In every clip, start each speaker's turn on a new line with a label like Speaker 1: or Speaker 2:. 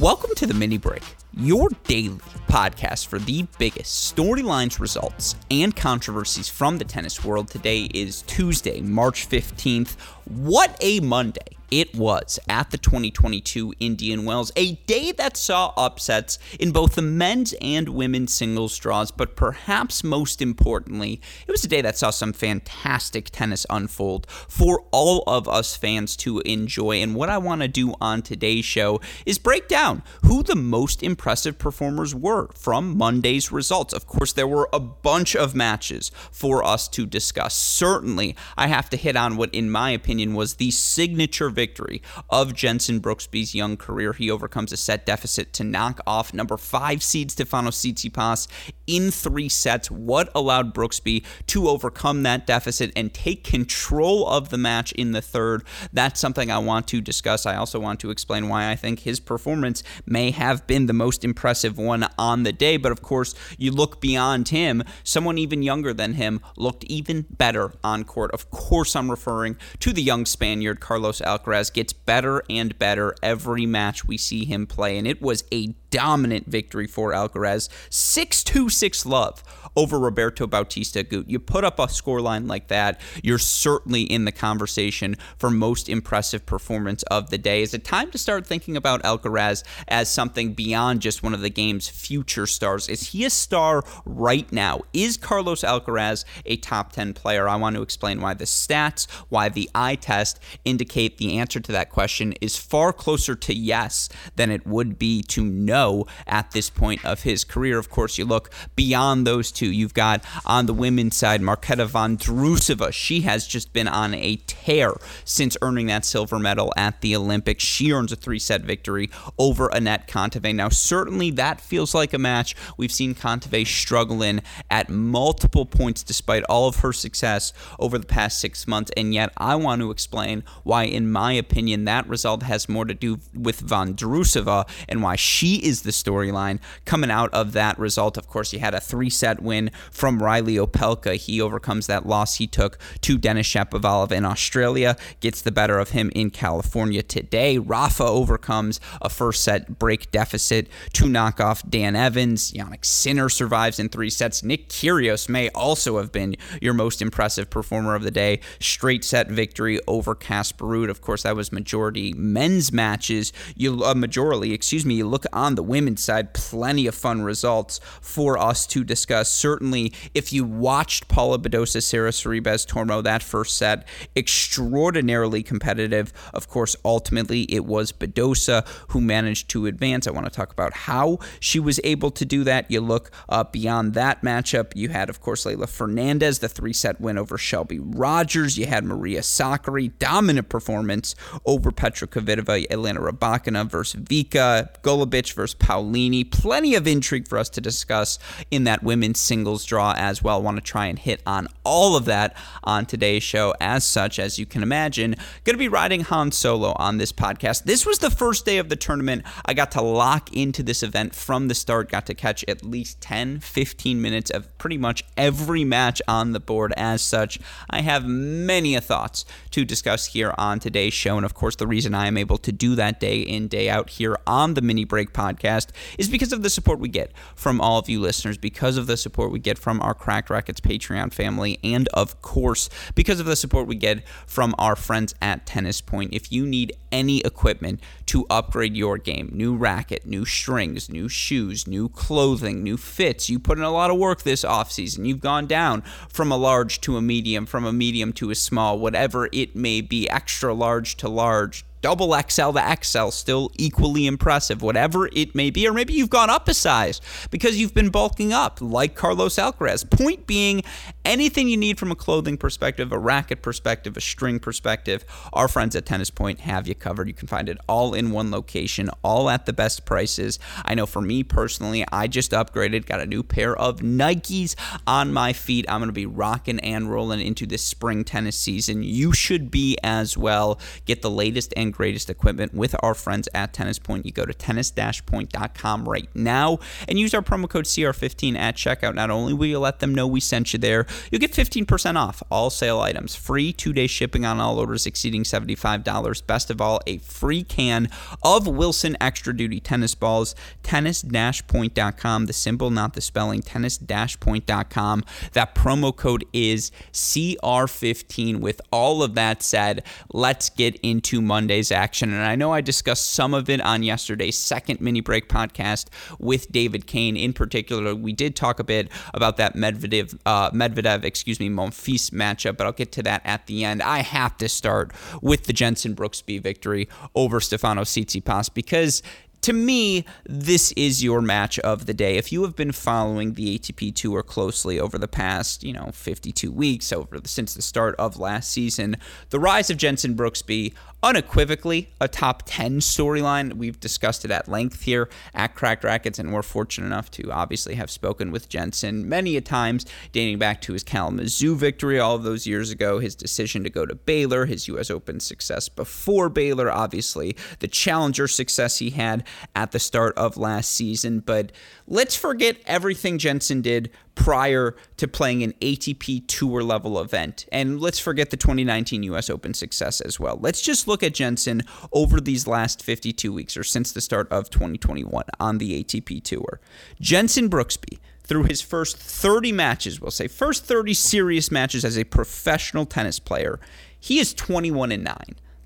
Speaker 1: Welcome to the mini break, your daily podcast for the biggest storylines, results, and controversies from the tennis world. Today is Tuesday, March 15th. What a Monday! It was at the 2022 Indian Wells, a day that saw upsets in both the men's and women's singles draws, but perhaps most importantly, it was a day that saw some fantastic tennis unfold for all of us fans to enjoy. And what I want to do on today's show is break down who the most impressive performers were from Monday's results. Of course, there were a bunch of matches for us to discuss. Certainly, I have to hit on what, in my opinion, was the signature victory of Jenson Brooksby's young career. He overcomes a set deficit to knock off number five seed Stefanos Tsitsipas in three sets. What allowed Brooksby to overcome that deficit and take control of the match in the third? That's something I want to discuss. I also want to explain why I think his performance may have been the most impressive one on the day. But of course, you look beyond him, someone even younger than him looked even better on court. Of course, I'm referring to the young Spaniard Carlos Alcaraz Gets better and better every match we see him play, and it was a dominant victory for Alcaraz. 6 2 6 love over Roberto Bautista Agut. You put up a scoreline like that, you're certainly in the conversation for most impressive performance of the day. Is it time to start thinking about Alcaraz as something beyond just one of the game's future stars? Is he a star right now? Is Carlos Alcaraz a top 10 player? I want to explain why the stats, why the eye test indicate the answer to that question is far closer to yes than it would be to no at this point of his career. Of course, you look beyond those two. You've got on the women's side Marketa Vondrousova. She has just been on a tear since earning that silver medal at the Olympics. She earns a three set victory over Anett Kontaveit. Now, certainly that feels like a match we've seen Kontaveit struggle in at multiple points despite all of her success over the past six months. And yet, I want to explain why, in my opinion, that result has more to do with Vondrousova and why she is the storyline coming out of that result. Of course, you had a three set win from Reilly Opelka. He overcomes that loss he took to Denis Shapovalov in Australia, gets the better of him in California today. Rafa overcomes a first set break deficit to knock off Dan Evans. Jannik Sinner survives in three sets. Nick Kyrgios may also have been your most impressive performer of the day. Straight set victory over Casper Ruud. Of course, that was majority men's matches. You uh, majority, excuse me. You look on the women's side, plenty of fun results for us to discuss certainly if you watched Paula Badosa, Sara Sorribes Tormo that first set, extraordinarily competitive. Of course, ultimately it was Badosa who managed to advance. I want to talk about how she was able to do that. You look uh, beyond that matchup. You had, of course, Leylah Fernandez, the three set win over Shelby Rogers. You had Maria Sakkari, dominant performance over Petra Kvitova, Elena Rybakina versus Vika, Golubic versus Paolini. Plenty of intrigue for us to discuss in that women's singles draw as well. Want to try and hit on all of that on today's show. As such, as you can imagine, going to be riding Han Solo on this podcast. This was the first day of the tournament. I got to lock into this event from the start, got to catch at least 10, 15 minutes of pretty much every match on the board. As such, I have many a thoughts to discuss here on today's show. And of course, the reason I am able to do that day in, day out here on the Mini Break podcast is because of the support we get from all of you listeners, because of the support we get from our Cracked Racquets Patreon family, and of course, because of the support we get from our friends at Tennis Point. If you need any equipment to upgrade your game, new racket, new strings, new shoes, new clothing, new fits, you put in a lot of work this offseason. You've gone down from a large to a medium, from a medium to a small, whatever it may be, extra large to large double XL to XL, still equally impressive, whatever it may be. Or maybe you've gone up a size because you've been bulking up, like Carlos Alcaraz. Point being, anything you need from a clothing perspective, a racket perspective, a string perspective, our friends at Tennis Point have you covered. You can find it all in one location, all at the best prices. I know for me personally, I just upgraded, got a new pair of Nikes on my feet. I'm going to be rocking and rolling into this spring tennis season. You should be as well. Get the latest and greatest equipment with our friends at Tennis Point. You go to tennis-point.com right now and use our promo code CR15 at checkout. Not only will you let them know we sent you there, you'll get 15% off all sale items, free two-day shipping on all orders exceeding $75. Best of all, a free can of Wilson Extra Duty tennis balls. Tennis-point.com, the symbol, not the spelling. Tennis-point.com. That promo code is CR15. With all of that said, let's get into Action. And I know I discussed some of it on yesterday's second mini break podcast with David Kane. In particular, we did talk a bit about that Medvedev, uh, Medvedev, excuse me, Monfils matchup, but I'll get to that at the end. I have to start with the Jenson Brooksby victory over Stefano Tsitsipas because to me, this is your match of the day. If you have been following the ATP Tour closely over the past, you know, 52 weeks, over the, since the start of last season, the rise of Jenson Brooksby unequivocally a top 10 storyline. We've discussed it at length here at Cracked Racquets, and we're fortunate enough to obviously have spoken with Jenson many a times, dating back to his Kalamazoo victory all of those years ago, his decision to go to Baylor, his U.S. Open success before Baylor, obviously, the challenger success he had at the start of last season. But let's forget everything Jenson did prior to playing an ATP Tour level event. And let's forget the 2019 US Open success as well. Let's just look at Jenson over these last 52 weeks or since the start of 2021 on the ATP Tour. Jenson Brooksby, through his first 30 matches, we'll say first 30 serious matches as a professional tennis player, he is 21 and 9.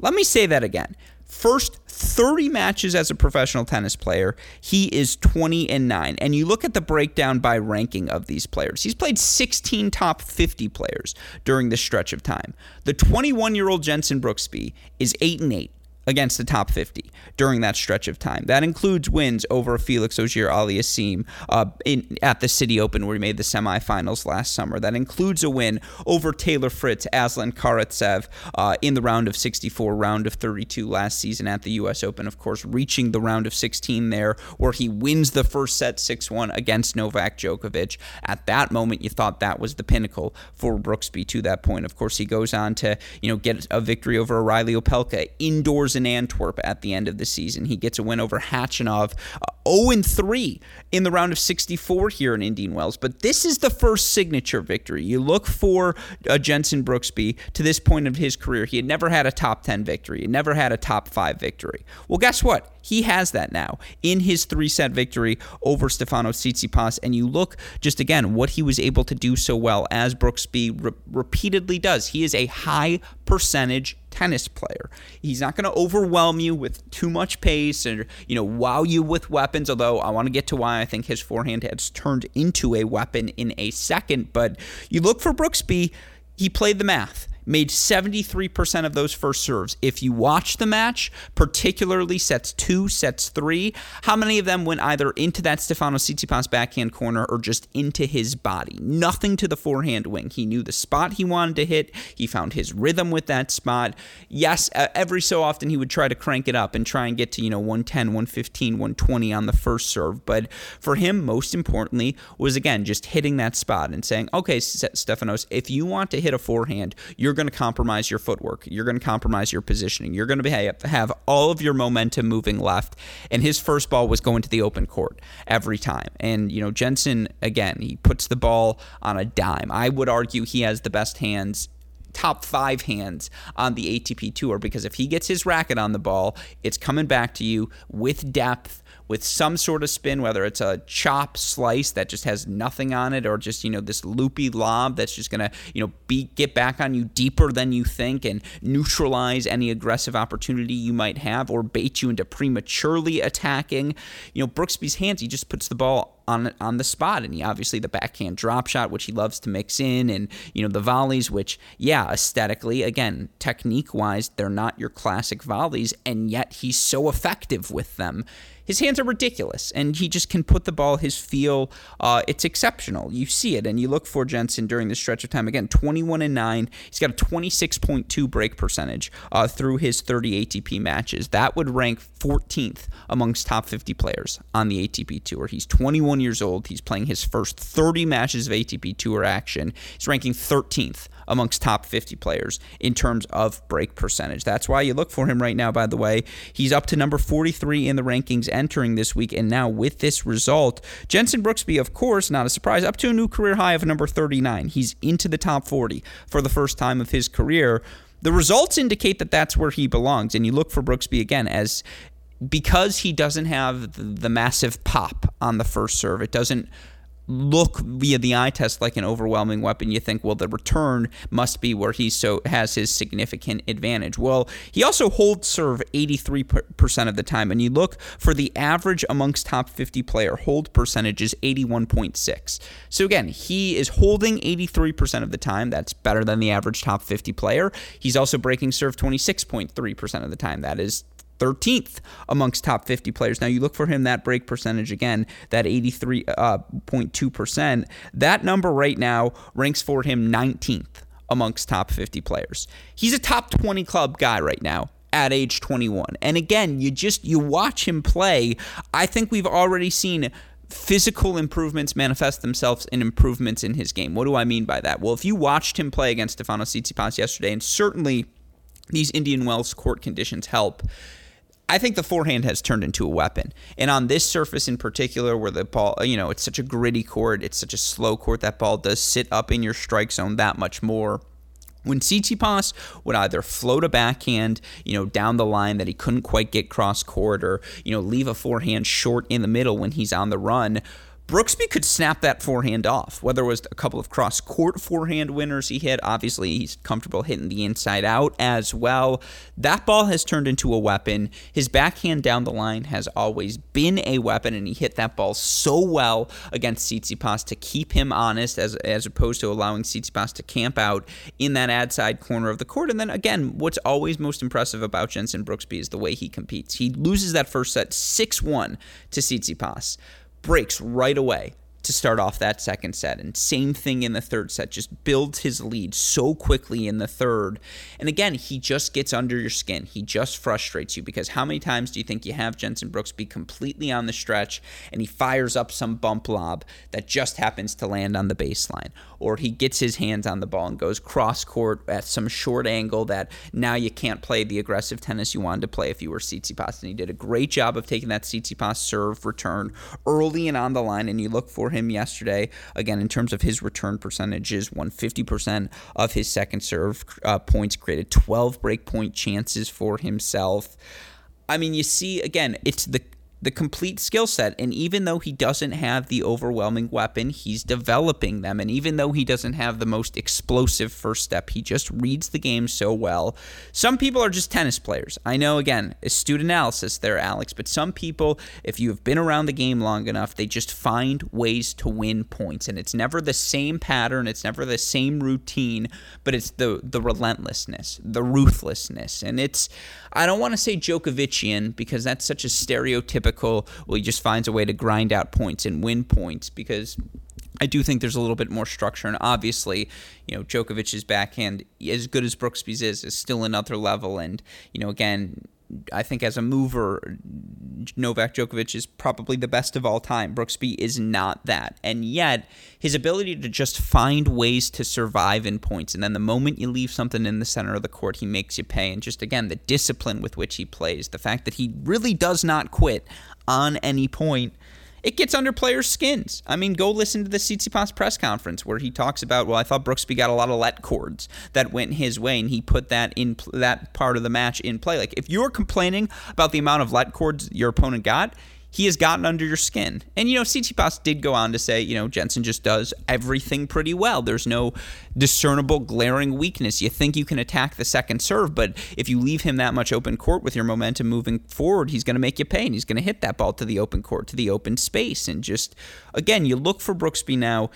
Speaker 1: Let me say that again first 30 matches as a professional tennis player, he is 20 and 9. And you look at the breakdown by ranking of these players. He's played 16 top 50 players during this stretch of time. The 21-year-old Jensen Brooksby is 8 and 8 against the top 50 during that stretch of time. That includes wins over Felix Auger-Aliassime uh, in, at the City Open where he made the semifinals last summer. That includes a win over Taylor Fritz, Aslan Karatsev uh, in the round of 64, round of 32 last season at the U.S. Open. Of course, reaching the round of 16 there where he wins the first set 6-1 against Novak Djokovic. At that moment, you thought that was the pinnacle for Brooksby to that point. Of course, he goes on to you know get a victory over Reilly Opelka indoors in Antwerp at the end of the season. He gets a win over Khachanov, uh, 0 3 in the round of 64 here in Indian Wells. But this is the first signature victory. You look for uh, Jenson Brooksby to this point of his career. He had never had a top 10 victory, he never had a top 5 victory. Well, guess what? He has that now in his three set victory over Stefano Tsitsipas. And you look just again what he was able to do so well as Brooksby re- repeatedly does. He is a high percentage tennis player. He's not going to overwhelm you with too much pace and you know wow you with weapons. Although I want to get to why I think his forehand has turned into a weapon in a second. But you look for Brooksby. He played the math made 73% of those first serves. If you watch the match, particularly sets two, sets three, how many of them went either into that Stefano Tsitsipas backhand corner or just into his body? Nothing to the forehand wing. He knew the spot he wanted to hit. He found his rhythm with that spot. Yes, every so often he would try to crank it up and try and get to, you know, 110, 115, 120 on the first serve. But for him, most importantly, was again just hitting that spot and saying, okay, Stefanos, if you want to hit a forehand, you're you're going to compromise your footwork. You're going to compromise your positioning. You're going to have all of your momentum moving left. And his first ball was going to the open court every time. And, you know, Jenson, again, he puts the ball on a dime. I would argue he has the best hands top five hands on the ATP Tour because if he gets his racket on the ball, it's coming back to you with depth with some sort of spin, whether it's a chop slice that just has nothing on it, or just you know this loopy lob that's just gonna you know be get back on you deeper than you think and neutralize any aggressive opportunity you might have, or bait you into prematurely attacking. You know Brooksby's hands, he just puts the ball on on the spot. And he obviously the backhand drop shot, which he loves to mix in, and you know the volleys, which yeah, aesthetically, again, technique wise, they're not your classic volleys, and yet he's so effective with them his hands are ridiculous, and he just can put the ball. His feel, uh, it's exceptional. You see it, and you look for Jenson during this stretch of time. Again, 21 and nine. He's got a 26.2 break percentage uh, through his 30 ATP matches. That would rank 14th amongst top 50 players on the ATP Tour. He's 21 years old. He's playing his first 30 matches of ATP Tour action. He's ranking 13th amongst top 50 players in terms of break percentage. That's why you look for him right now, by the way. He's up to number 43 in the rankings entering this week. And now with this result, Jenson Brooksby, of course, not a surprise, up to a new career high of number 39. He's into the top 40 for the first time of his career. The results indicate that that's where he belongs. And you look for Brooksby again as because he doesn't have the massive pop on the first serve, it doesn't look via the eye test like an overwhelming weapon, you think, well, the return must be where he so has his significant advantage. Well, he also holds serve 83% of the time, and you look for the average amongst top 50 player hold percentage is 81.6. So again, he is holding 83% of the time. That's better than the average top 50 player. He's also breaking serve 26.3% of the time. That is 13th amongst top 50 players. Now you look for him that break percentage again, that 83.2%. Uh, that number right now ranks for him 19th amongst top 50 players. He's a top 20 club guy right now at age 21. And again, you just you watch him play, I think we've already seen physical improvements manifest themselves in improvements in his game. What do I mean by that? Well, if you watched him play against Stefano Tsitsipas yesterday and certainly these Indian Wells court conditions help I think the forehand has turned into a weapon. And on this surface in particular, where the ball, you know, it's such a gritty court, it's such a slow court, that ball does sit up in your strike zone that much more. When Tsitsipas would either float a backhand, you know, down the line that he couldn't quite get cross court, or you know, leave a forehand short in the middle when he's on the run, Brooksby could snap that forehand off, whether it was a couple of cross court forehand winners he hit. Obviously, he's comfortable hitting the inside out as well. That ball has turned into a weapon. His backhand down the line has always been a weapon, and he hit that ball so well against Tsitsipas to keep him honest as, as opposed to allowing Tsitsipas to camp out in that ad side corner of the court. And then again, what's always most impressive about Jenson Brooksby is the way he competes. He loses that first set 6 1 to Tsitsipas breaks right away to start off that second set. And same thing in the third set, just builds his lead so quickly in the third. And again, he just gets under your skin. He just frustrates you because how many times do you think you have Jenson Brooksby completely on the stretch and he fires up some bump lob that just happens to land on the baseline? Or he gets his hands on the ball and goes cross court at some short angle that now you can't play the aggressive tennis you wanted to play if you were Tsitsipas. And he did a great job of taking that Tsitsipas serve return early and on the line. And you look for him yesterday. Again, in terms of his return percentages, won 50% of his second serve uh, points, created 12 break point chances for himself. I mean, you see, again, it's the the complete skill set. And even though he doesn't have the overwhelming weapon, he's developing them. And even though he doesn't have the most explosive first step, he just reads the game so well. Some people are just tennis players. I know, again, astute analysis there, Alex, but some people, if you have been around the game long enough, they just find ways to win points. And it's never the same pattern, it's never the same routine, but it's the, the relentlessness, the ruthlessness. And it's, I don't want to say Djokovician because that's such a stereotypical, well, he just finds a way to grind out points and win points because I do think there's a little bit more structure, and obviously, you know, Djokovic's backhand, as good as Brooksby's is, is still another level. And you know, again, I think as a mover, Novak Djokovic is probably the best of all time. Brooksby is not that. And yet, his ability to just find ways to survive in points, and then the moment you leave something in the center of the court, he makes you pay. And just again, the discipline with which he plays, the fact that he really does not quit on any point it gets under players' skins. I mean, go listen to the Tsitsipas press conference where he talks about, well, I thought Brooksby got a lot of let cords that went his way, and he put that in that part of the match in play. Like, if you're complaining about the amount of let cords your opponent got, he has gotten under your skin. And, you know, Tsitsipas did go on to say, you know, Jenson just does everything pretty well. There's no discernible glaring weakness. You think you can attack the second serve, but if you leave him that much open court with your momentum moving forward, he's going to make you pay and he's going to hit that ball to the open court, to the open space. And just, again, you look for Brooksby now.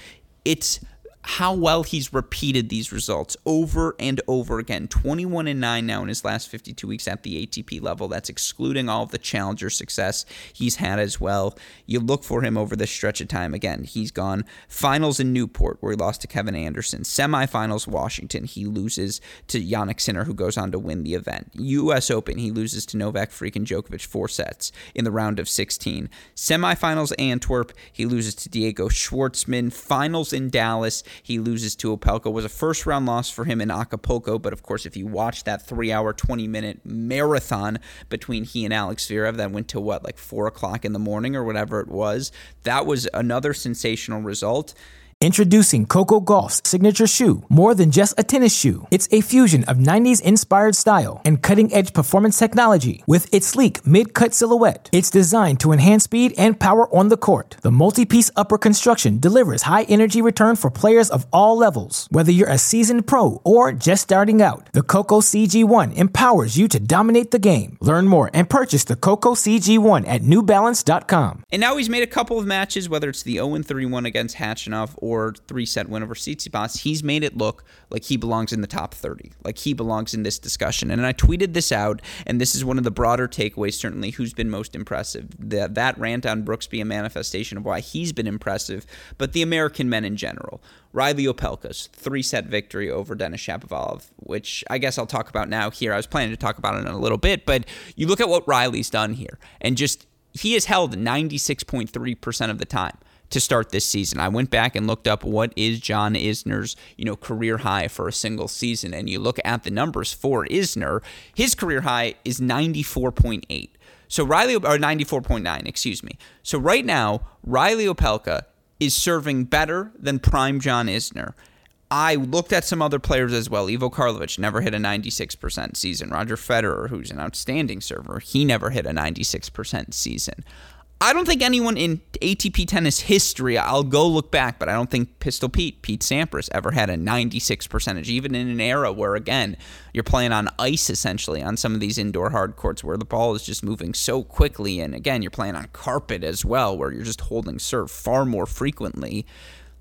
Speaker 1: It's how well he's repeated these results over and over again. 21 and 9 now in his last 52 weeks at the ATP level. That's excluding all of the challenger success he's had as well. You look for him over this stretch of time. Again, he's gone finals in Newport where he lost to Kevin Anderson, semifinals Washington. He loses to Jannik Sinner who goes on to win the event. US Open, he loses to Novak freaking Djokovic four sets in the round of 16. Semifinals Antwerp, he loses to Diego Schwartzman. Finals in Dallas, he loses to Opelka. Was a first round loss for him in Acapulco, but of course, if you watch that three hour, 20 minute marathon between he and Alex Zverev that went to what, like four o'clock in the morning or whatever it was, that was another sensational result.
Speaker 2: Introducing Coco Gauff's signature shoe. More than just a tennis shoe, it's a fusion of 90s inspired style and cutting edge performance technology. With its sleek mid cut silhouette, it's designed to enhance speed and power on the court. The multi piece upper construction delivers high energy return for players of all levels. Whether you're a seasoned pro or just starting out, the Coco CG1 empowers you to dominate the game. Learn more and purchase the Coco CG1 at newbalance.com.
Speaker 1: And now he's made a couple of matches, whether it's the 0 31 against Khachanov or three set win over Tsitsipas, he's made it look like he belongs in the top 30, like he belongs in this discussion. And I tweeted this out, and this is one of the broader takeaways, certainly, who's been most impressive. That rant on Brooksby a manifestation of why he's been impressive, but the American men in general. Reilly Opelka's three set victory over Denis Shapovalov, which I guess I'll talk about now here. I was planning to talk about it in a little bit, but you look at what Reilly's done here, and just he has held 96.3% of the time to start this season. I went back and looked up what is John Isner's, you know, career high for a single season and you look at the numbers for Isner, his career high is 94.8. So Reilly or 94.9, excuse me. So right now, Reilly Opelka is serving better than prime John Isner. I looked at some other players as well. Ivo Karlovic never hit a 96% season. Roger Federer, who's an outstanding server, he never hit a 96% season. I don't think anyone in ATP tennis history, I'll go look back, but I don't think Pistol Pete, Pete Sampras, ever had a 96 percentage, even in an era where, again, you're playing on ice essentially on some of these indoor hard courts where the ball is just moving so quickly. And again, you're playing on carpet as well, where you're just holding serve far more frequently.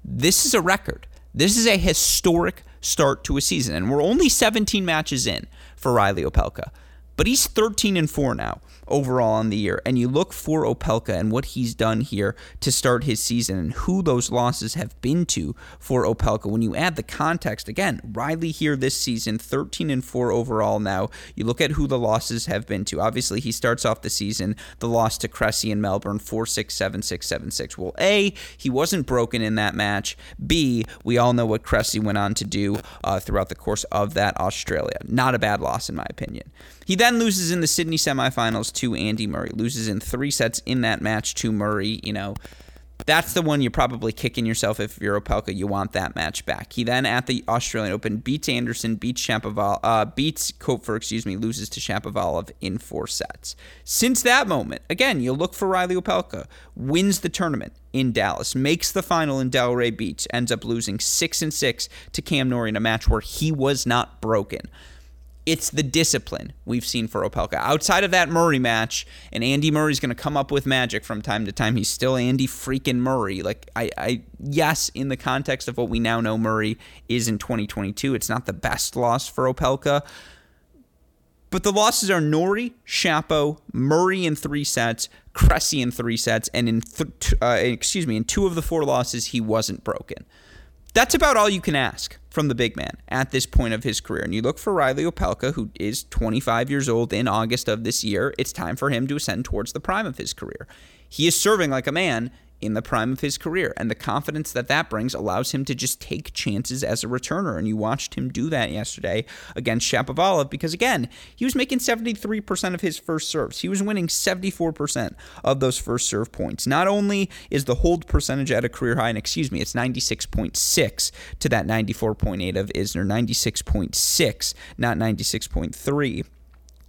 Speaker 1: This is a record. This is a historic start to a season. And we're only 17 matches in for Reilly Opelka, but he's 13 and 4 now overall on the year. And you look for Opelka and what he's done here to start his season and who those losses have been to for Opelka. When you add the context, again, Reilly here this season, 13 and 4 overall now. You look at who the losses have been to. Obviously, he starts off the season, the loss to Cressy in Melbourne, 4 6, 7 6, 7 6. Well, A, he wasn't broken in that match. B, we all know what Cressy went on to do uh, throughout the course of that Australia. Not a bad loss, in my opinion. He then loses in the Sydney semifinals to Andy Murray, loses in three sets in that match to Murray. You know, that's the one you're probably kicking yourself if you're Opelka. You want that match back. He then at the Australian Open beats Anderson, beats Shapovalov, uh, beats Koepfer, excuse me, loses to Shapovalov in four sets. Since that moment, again, you look for Reilly Opelka, wins the tournament in Dallas, makes the final in Delray Beach, ends up losing six and six to Cam Norrie in a match where he was not broken it's the discipline we've seen for Opelka. Outside of that Murray match, and Andy Murray's going to come up with magic from time to time. He's still Andy freaking Murray. Like I, I, yes, in the context of what we now know Murray is in 2022, it's not the best loss for Opelka. But the losses are Norrie, Shapo, Murray in three sets, Cressy in three sets, and in th- uh, excuse me, in two of the four losses he wasn't broken. That's about all you can ask from the big man at this point of his career. And you look for Reilly Opelka, who is 25 years old in August of this year. It's time for him to ascend towards the prime of his career. He is serving like a man in the prime of his career. And the confidence that that brings allows him to just take chances as a returner. And you watched him do that yesterday against Shapovalov because, again, he was making 73% of his first serves. He was winning 74% of those first serve points. Not only is the hold percentage at a career high, and excuse me, it's 96.6 to that 94.8 of Isner, 96.6, not 96.3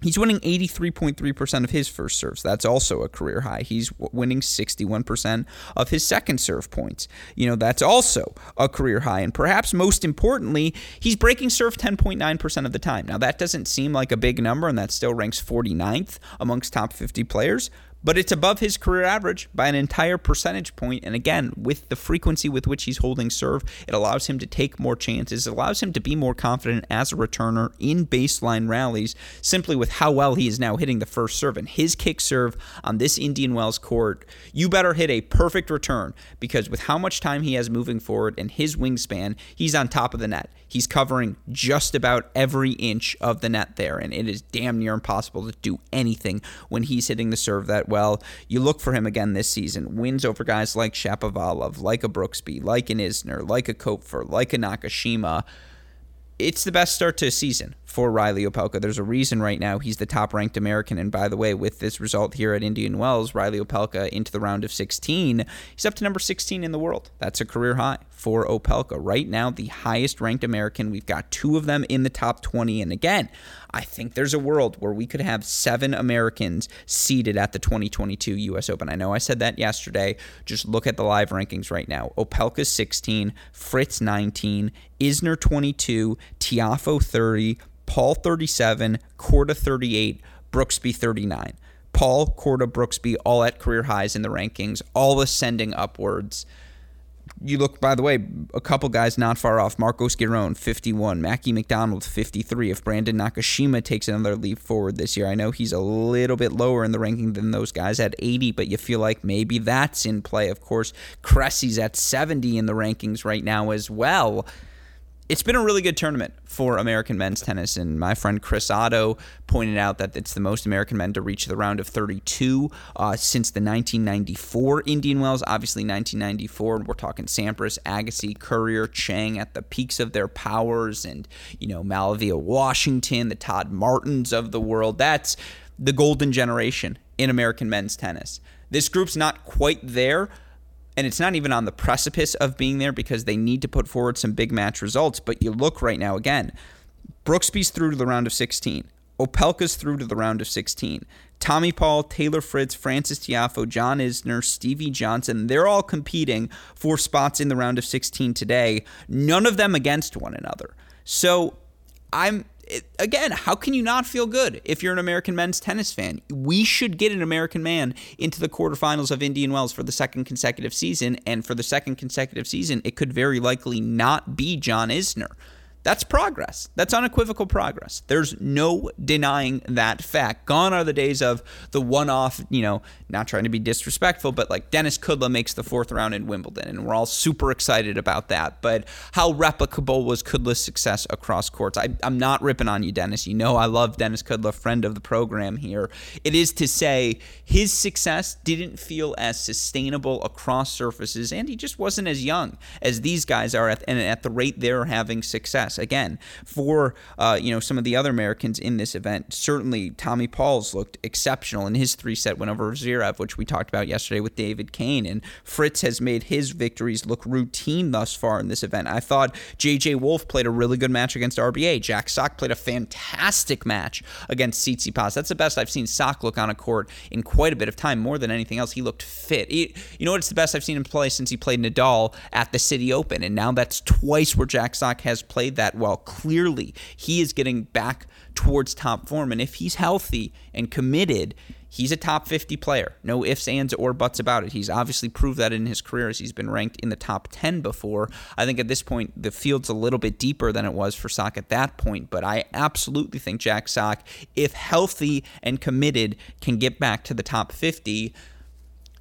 Speaker 1: He's winning 83.3% of his first serves. That's also a career high. He's winning 61% of his second serve points. You know, that's also a career high. And perhaps most importantly, he's breaking serve 10.9% of the time. Now, that doesn't seem like a big number, and that still ranks 49th amongst top 50 players but it's above his career average by an entire percentage point. And again, with the frequency with which he's holding serve, it allows him to take more chances. It allows him to be more confident as a returner in baseline rallies simply with how well he is now hitting the first serve. And his kick serve on this Indian Wells court, you better hit a perfect return because with how much time he has moving forward and his wingspan, he's on top of the net. He's covering just about every inch of the net there, and it is damn near impossible to do anything when he's hitting the serve that well. You look for him again this season. Wins over guys like Shapovalov, like a Brooksby, like an Isner, like a Koepfer, like a Nakashima it's the best start to a season for Reilly Opelka. There's a reason right now he's the top ranked American. And by the way, with this result here at Indian Wells, Reilly Opelka into the round of 16, he's up to number 16 in the world. That's a career high for Opelka. Right now, the highest ranked American. We've got two of them in the top 20. And again, I think there's a world where we could have seven Americans seated at the 2022 U.S. Open. I know I said that yesterday. Just look at the live rankings right now. Opelka's 16, Fritz 19, Isner 22, Tiafoe 30, Paul 37, Korda 38, Brooksby 39. Paul, Korda, Brooksby, all at career highs in the rankings, all ascending upwards you look, by the way, a couple guys not far off. Marcos Giron, 51. Mackie McDonald, 53. If Brandon Nakashima takes another leap forward this year, I know he's a little bit lower in the ranking than those guys at 80, but you feel like maybe that's in play. Of course, Cressy's at 70 in the rankings right now as well it's been a really good tournament for American men's tennis. And my friend Chris Otto pointed out that it's the most American men to reach the round of 32 uh, since the 1994 Indian Wells. Obviously, 1994, we're talking Sampras, Agassi, Courier, Chang at the peaks of their powers, and, you know, MaliVai Washington, the Todd Martins of the world. That's the golden generation in American men's tennis. This group's not quite there and it's not even on the precipice of being there because they need to put forward some big match results. But you look right now again, Brooksby's through to the round of 16. Opelka's through to the round of 16. Tommy Paul, Taylor Fritz, Francis Tiafoe, John Isner, Stevie Johnson, they're all competing for spots in the round of 16 today, none of them against one another. So I'm again, how can you not feel good if you're an American men's tennis fan? We should get an American man into the quarterfinals of Indian Wells for the second consecutive season, and for the second consecutive season, it could very likely not be John Isner. That's progress. That's unequivocal progress. There's no denying that fact. Gone are the days of the one off, you know, not trying to be disrespectful, but like Denis Kudla makes the fourth round in Wimbledon, and we're all super excited about that. But how replicable was Kudla's success across courts? I, am not ripping on you, Denis. You know I love Denis Kudla, friend of the program here. It is to say his success didn't feel as sustainable across surfaces, and he just wasn't as young as these guys are, at, and at the rate they're having success again for uh, you know some of the other Americans in this event. Certainly, Tommy Paul's looked exceptional in his three set win over Zverev, which we talked about yesterday with David Kane, and Fritz has made his victories look routine thus far in this event. I thought J.J. Wolf played a really good match against RBA. Jack Sock played a fantastic match against Tsitsipas. That's the best I've seen Sock look on a court in quite a bit of time. More than anything else, he looked fit. He, you know what? It's the best I've seen him play since he played Nadal at the City Open, and now that's twice where Jack Sock has played that well. Clearly, he is getting back towards top form. And if he's healthy and committed, he's a top 50 player. No ifs, ands, or buts about it. He's obviously proved that in his career as he's been ranked in the top 10 before. I think at this point, the field's a little bit deeper than it was for Sock at that point, but I absolutely think Jack Sock, if healthy and committed, can get back to the top 50.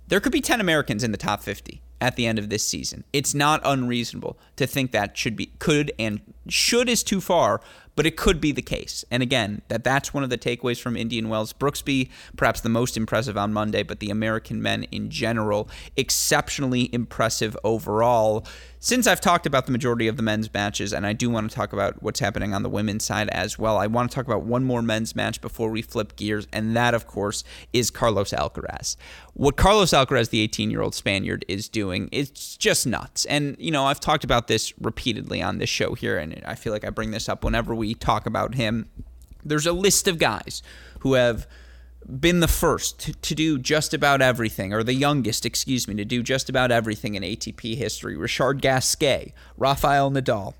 Speaker 1: There could be 10 Americans in the top 50 at the end of this season. It's not unreasonable to think that should be could and should is too far, but it could be the case. And again, that that's one of the takeaways from Indian Wells. Brooksby, perhaps the most impressive on Monday, but the American men in general, exceptionally impressive overall. Since I've talked about the majority of the men's matches, and I do want to talk about what's happening on the women's side as well, I want to talk about one more men's match before we flip gears, and that, of course, is Carlos Alcaraz. What Carlos Alcaraz, the 18 year old Spaniard, is doing is just nuts. And, you know, I've talked about this repeatedly on this show here, and I feel like I bring this up whenever we talk about him There's a list of guys who have been the first to, do just about everything, or the youngest, excuse me, to do just about everything in ATP history. Richard Gasquet, Rafael Nadal,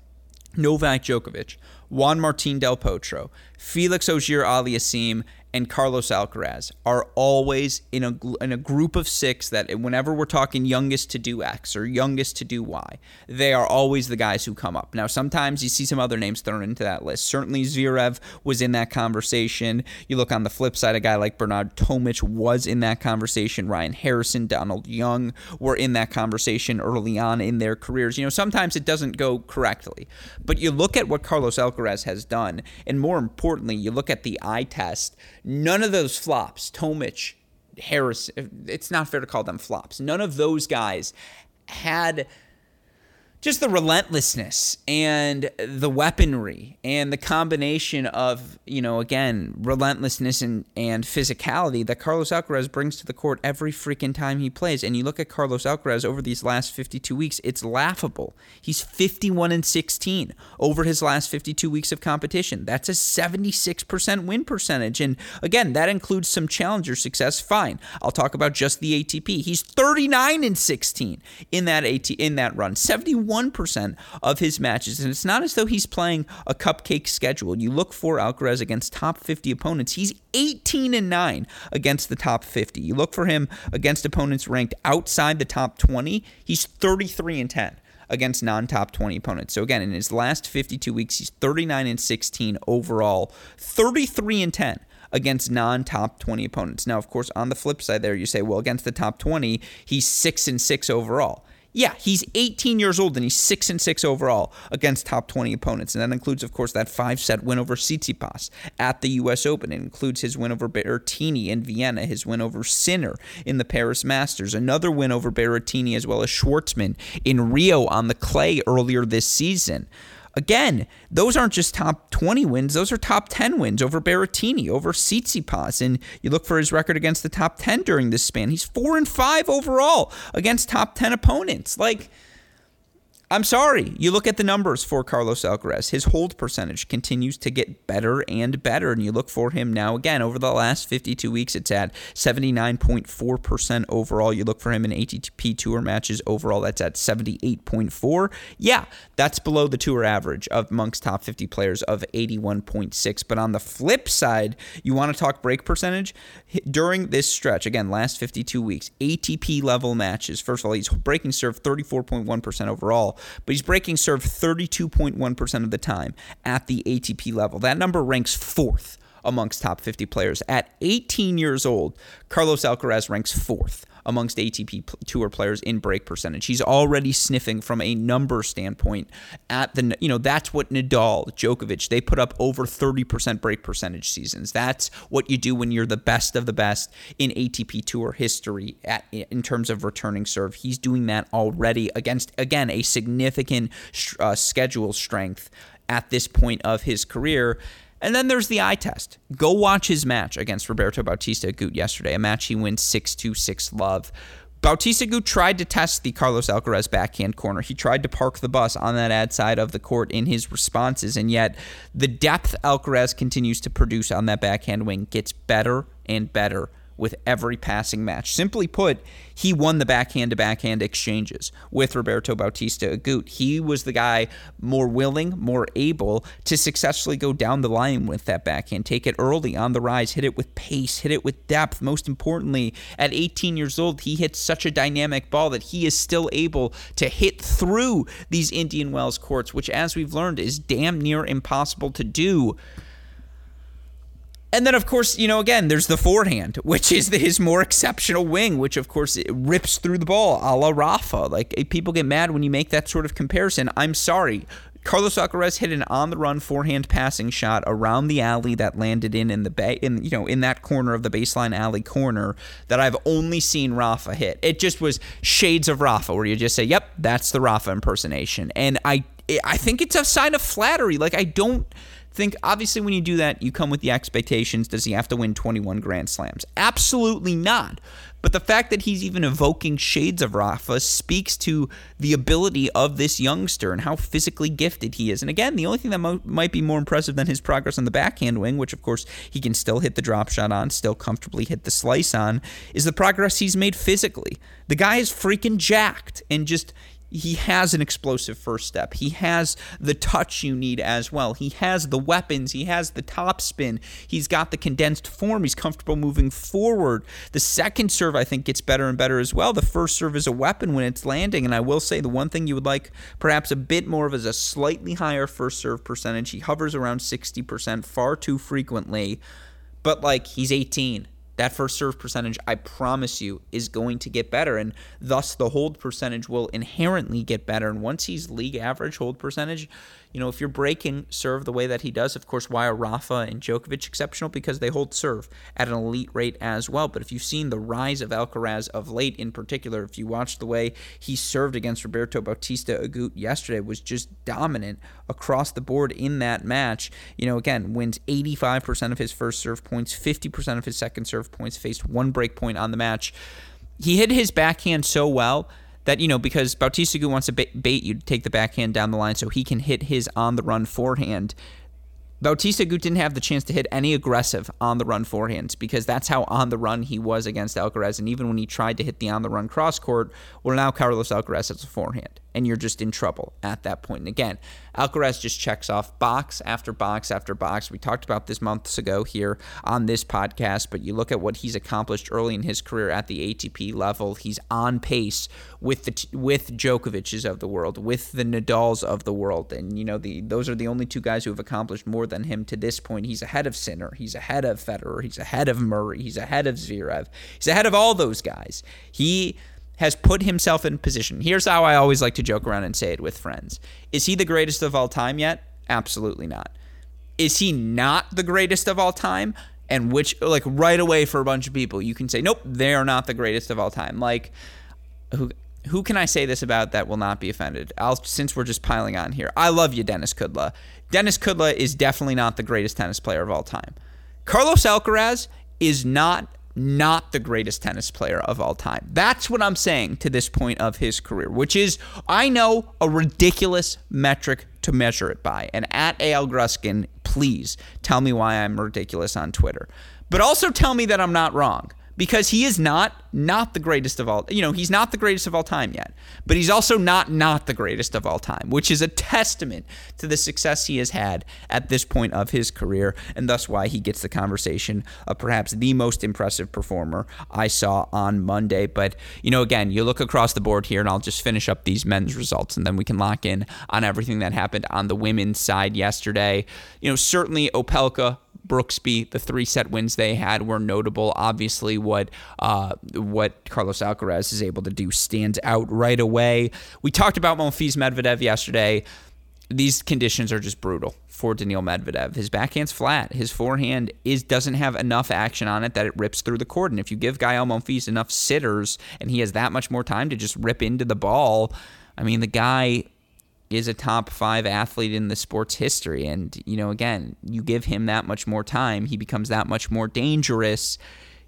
Speaker 1: Novak Djokovic, Juan Martín del Potro, Felix Auger Aliassime, and Carlos Alcaraz are always in a in a group of six that whenever we're talking youngest to do X or youngest to do Y, they are always the guys who come up. Now sometimes you see some other names thrown into that list. Certainly Zverev was in that conversation. You look on the flip side, a guy like Bernard Tomic was in that conversation. Ryan Harrison, Donald Young were in that conversation early on in their careers. You know sometimes it doesn't go correctly, but you look at what Carlos Alcaraz has done, and more importantly, you look at the eye test None of those flops, Tomic, Harris, it's not fair to call them flops. None of those guys had just the relentlessness and the weaponry and the combination of, you know, again, relentlessness and, and physicality that Carlos Alcaraz brings to the court every freaking time he plays. And you look at Carlos Alcaraz over these last 52 weeks, it's laughable. He's 51 and 16 over his last 52 weeks of competition. That's a 76% win percentage. And again, that includes some challenger success. Fine. I'll talk about just the ATP. He's 39 and 16 in that AT in that run. 71 51% of his matches. And it's not as though he's playing a cupcake schedule. You look for Alcaraz against top 50 opponents. He's 18 and 9 against the top 50. You look for him against opponents ranked outside the top 20. He's 33 and 10 against non-top 20 opponents. So again, in his last 52 weeks, he's 39 and 16 overall, 33 and 10 against non-top 20 opponents. Now, of course, on the flip side there, you say, well, against the top 20, he's 6 and 6 overall. Yeah, he's 18 years old and he's 6 and 6 overall against top 20 opponents. And that includes, of course, that five set win over Tsitsipas at the U.S. Open. It includes his win over Berrettini in Vienna, his win over Sinner in the Paris Masters, another win over Berrettini as well as Schwartzman in Rio on the clay earlier this season. Again, those aren't just top 20 wins, those are top 10 wins over Berrettini, over Tsitsipas. And you look for his record against the top 10 during this span. He's 4 and 5 overall against top 10 opponents. Like, I'm sorry. You look at the numbers for Carlos Alcaraz. His hold percentage continues to get better and better. And you look for him now again over the last 52 weeks, it's at 79.4% overall. You look for him in ATP Tour matches overall, that's at 78.4. Yeah, that's below the tour average of amongst top 50 players of 81.6. But on the flip side, you want to talk break percentage during this stretch, again, last 52 weeks, ATP level matches. First of all, he's breaking serve 34.1% overall but he's breaking serve 32.1% of the time at the ATP level. That number ranks fourth amongst top 50 players. At 18 years old, Carlos Alcaraz ranks fourth amongst ATP Tour players in break percentage. He's already sniffing from a number standpoint at the you know that's what Nadal, Djokovic, they put up over 30% break percentage seasons. That's what you do when you're the best of the best in ATP Tour history at in terms of returning serve. He's doing that already against again a significant uh, schedule strength at this point of his career. And then there's the eye test. Go watch his match against Roberto Bautista Agut yesterday, a match he wins 6 2 6 love. Bautista Agut tried to test the Carlos Alcaraz backhand corner. He tried to park the bus on that ad side of the court in his responses, and yet the depth Alcaraz continues to produce on that backhand wing gets better and better with every passing match. Simply put, he won the backhand to backhand exchanges with Roberto Bautista Agut. He was the guy more willing, more able to successfully go down the line with that backhand, take it early on the rise, hit it with pace, hit it with depth. Most importantly, at 18 years old, he hits such a dynamic ball that he is still able to hit through these Indian Wells courts, which, as we've learned, is damn near impossible to do and then, of course, you know, again, there's the forehand, which is the, his more exceptional wing, which, of course, rips through the ball a la Rafa. Like, eh, people get mad when you make that sort of comparison. I'm sorry. Carlos Alcaraz hit an on-the-run forehand passing shot around the alley that landed in in the bay, in you know, in that corner of the baseline alley corner that I've only seen Rafa hit. It just was shades of Rafa, where you just say, "Yep, that's the Rafa impersonation," and I, I think it's a sign of flattery. Like I don't think obviously when you do that, you come with the expectations. Does he have to win 21 Grand Slams? Absolutely not. But the fact that he's even evoking shades of Rafa speaks to the ability of this youngster and how physically gifted he is. And again, the only thing that mo- might be more impressive than his progress on the backhand wing, which of course he can still hit the drop shot on, still comfortably hit the slice on, is the progress he's made physically. The guy is freaking jacked and just he has an explosive first step. He has the touch you need as well. He has the weapons. He has the top spin. He's got the condensed form. He's comfortable moving forward. The second serve, I think, gets better and better as well. The first serve is a weapon when it's landing. And I will say the one thing you would like perhaps a bit more of is a slightly higher first serve percentage. He hovers around 60% far too frequently. But like, he's 18 that first serve percentage, I promise you, is going to get better. And thus, the hold percentage will inherently get better. And once he's league average hold percentage, you know, if you're breaking serve the way that he does, of course, why are Rafa and Djokovic exceptional? Because they hold serve at an elite rate as well. But if you've seen the rise of Alcaraz of late in particular, if you watch the way he served against Roberto Bautista Agut yesterday, was just dominant across the board in that match. You know, again, wins 85% of his first serve points, 50% of his second serve points, faced one break point on the match. He hit his backhand so well that you know because Bautista wants to bait you to take the backhand down the line so he can hit his on the run forehand. Bautista Agut didn't have the chance to hit any aggressive on the run forehands because that's how on the run he was against Alcaraz. And even when he tried to hit the on the run cross court, well, now Carlos Alcaraz has a forehand and you're just in trouble at that point. And again, Alcaraz just checks off box after box after box. We talked about this months ago here on this podcast, but you look at what he's accomplished early in his career at the ATP level. He's on pace with the with Djokovic's of the world, with the Nadals of the world, and you know the those are the only two guys who have accomplished more than him to this point. He's ahead of Sinner, he's ahead of Federer, he's ahead of Murray, he's ahead of Zverev, he's ahead of all those guys. He has put himself in position. Here's how I always like to joke around and say it with friends. Is he the greatest of all time yet? Absolutely not. Is he not the greatest of all time? And which, like, right away for a bunch of people, you can say, nope, they are not the greatest of all time. Like, who, who can I say this about that will not be offended? I'll since we're just piling on here. I love you, Denis Kudla. Denis Kudla is definitely not the greatest tennis player of all time. Carlos Alcaraz is not not the greatest tennis player of all time. That's what I'm saying to this point of his career, which is, I know, a ridiculous metric to measure it by. And at AL Gruskin, please tell me why I'm ridiculous on Twitter. But also tell me that I'm not wrong because he is not not the greatest of all. You know, he's not the greatest of all time yet, but he's also not not the greatest of all time, which is a testament to the success he has had at this point of his career, and thus why he gets the conversation of perhaps the most impressive performer I saw on Monday. But you know, again, you look across the board here, and I'll just finish up these men's results, and then we can lock in on everything that happened on the women's side yesterday. You know, certainly Opelka Brooksby, the three set wins they had were notable. Obviously, what uh, what Carlos Alcaraz is able to do stands out right away. We talked about Monfils Medvedev yesterday. These conditions are just brutal for Daniil Medvedev. His backhand's flat. His forehand is doesn't have enough action on it that it rips through the court. And if you give Gael Monfils enough sitters and he has that much more time to just rip into the ball, I mean, the guy is a top five athlete in the sport's history. And, you know, again, you give him that much more time, he becomes that much more dangerous.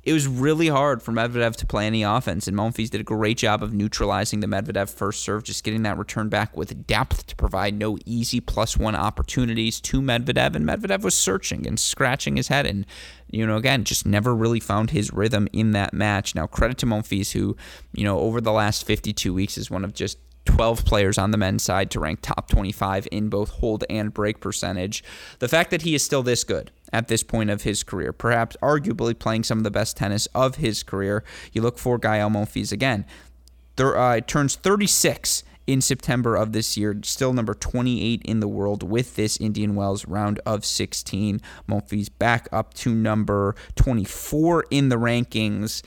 Speaker 1: It was really hard for Medvedev to play any offense, and Monfils did a great job of neutralizing the Medvedev first serve, just getting that return back with depth to provide no easy plus one opportunities to Medvedev. And Medvedev was searching and scratching his head, and you know, again, just never really found his rhythm in that match. Now, credit to Monfils, who, you know, over the last 52 weeks is one of just 12 players on the men's side to rank top 25 in both hold and break percentage. The fact that he is still this good at this point of his career, perhaps arguably playing some of the best tennis of his career, you look for Gael Monfils again. There, uh, turns 36 in September of this year, still number 28 in the world with this Indian Wells round of 16. Monfils back up to number 24 in the rankings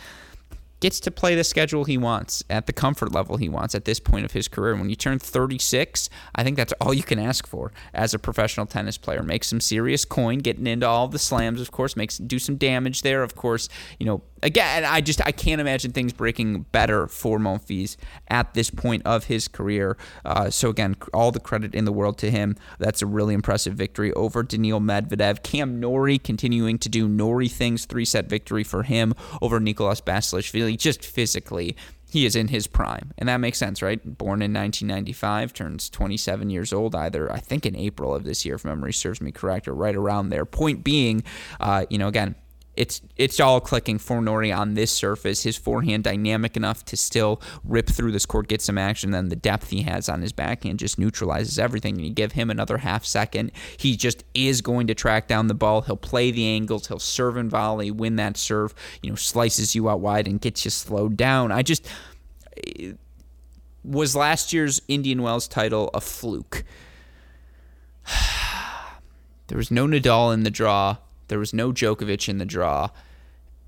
Speaker 1: gets to play the schedule he wants at the comfort level he wants at this point of his career. And when you turn 36, I think that's all you can ask for as a professional tennis player. Make some serious coin, getting into all the slams, of course, makes do some damage there. Of course, you know, again, I just I can't imagine things breaking better for Monfils at this point of his career. Uh, so again, all the credit in the world to him. That's a really impressive victory over Daniil Medvedev. Cam Norrie continuing to do Norrie things. Three set victory for him over Nicolas Basilashvili. Just physically, he is in his prime. And that makes sense, right? Born in 1995, turns 27 years old, either, I think, in April of this year, if memory serves me correct, or right around there. Point being, uh, you know, again, it's it's all clicking for Norrie on this surface. His forehand dynamic enough to still rip through this court, get some action. Then the depth he has on his backhand just neutralizes everything. And you give him another half second, he just is going to track down the ball. He'll play the angles. He'll serve and volley, win that serve. You know, slices you out wide and gets you slowed down. I just was last year's Indian Wells title a fluke. there was no Nadal in the draw. There was no Djokovic in the draw.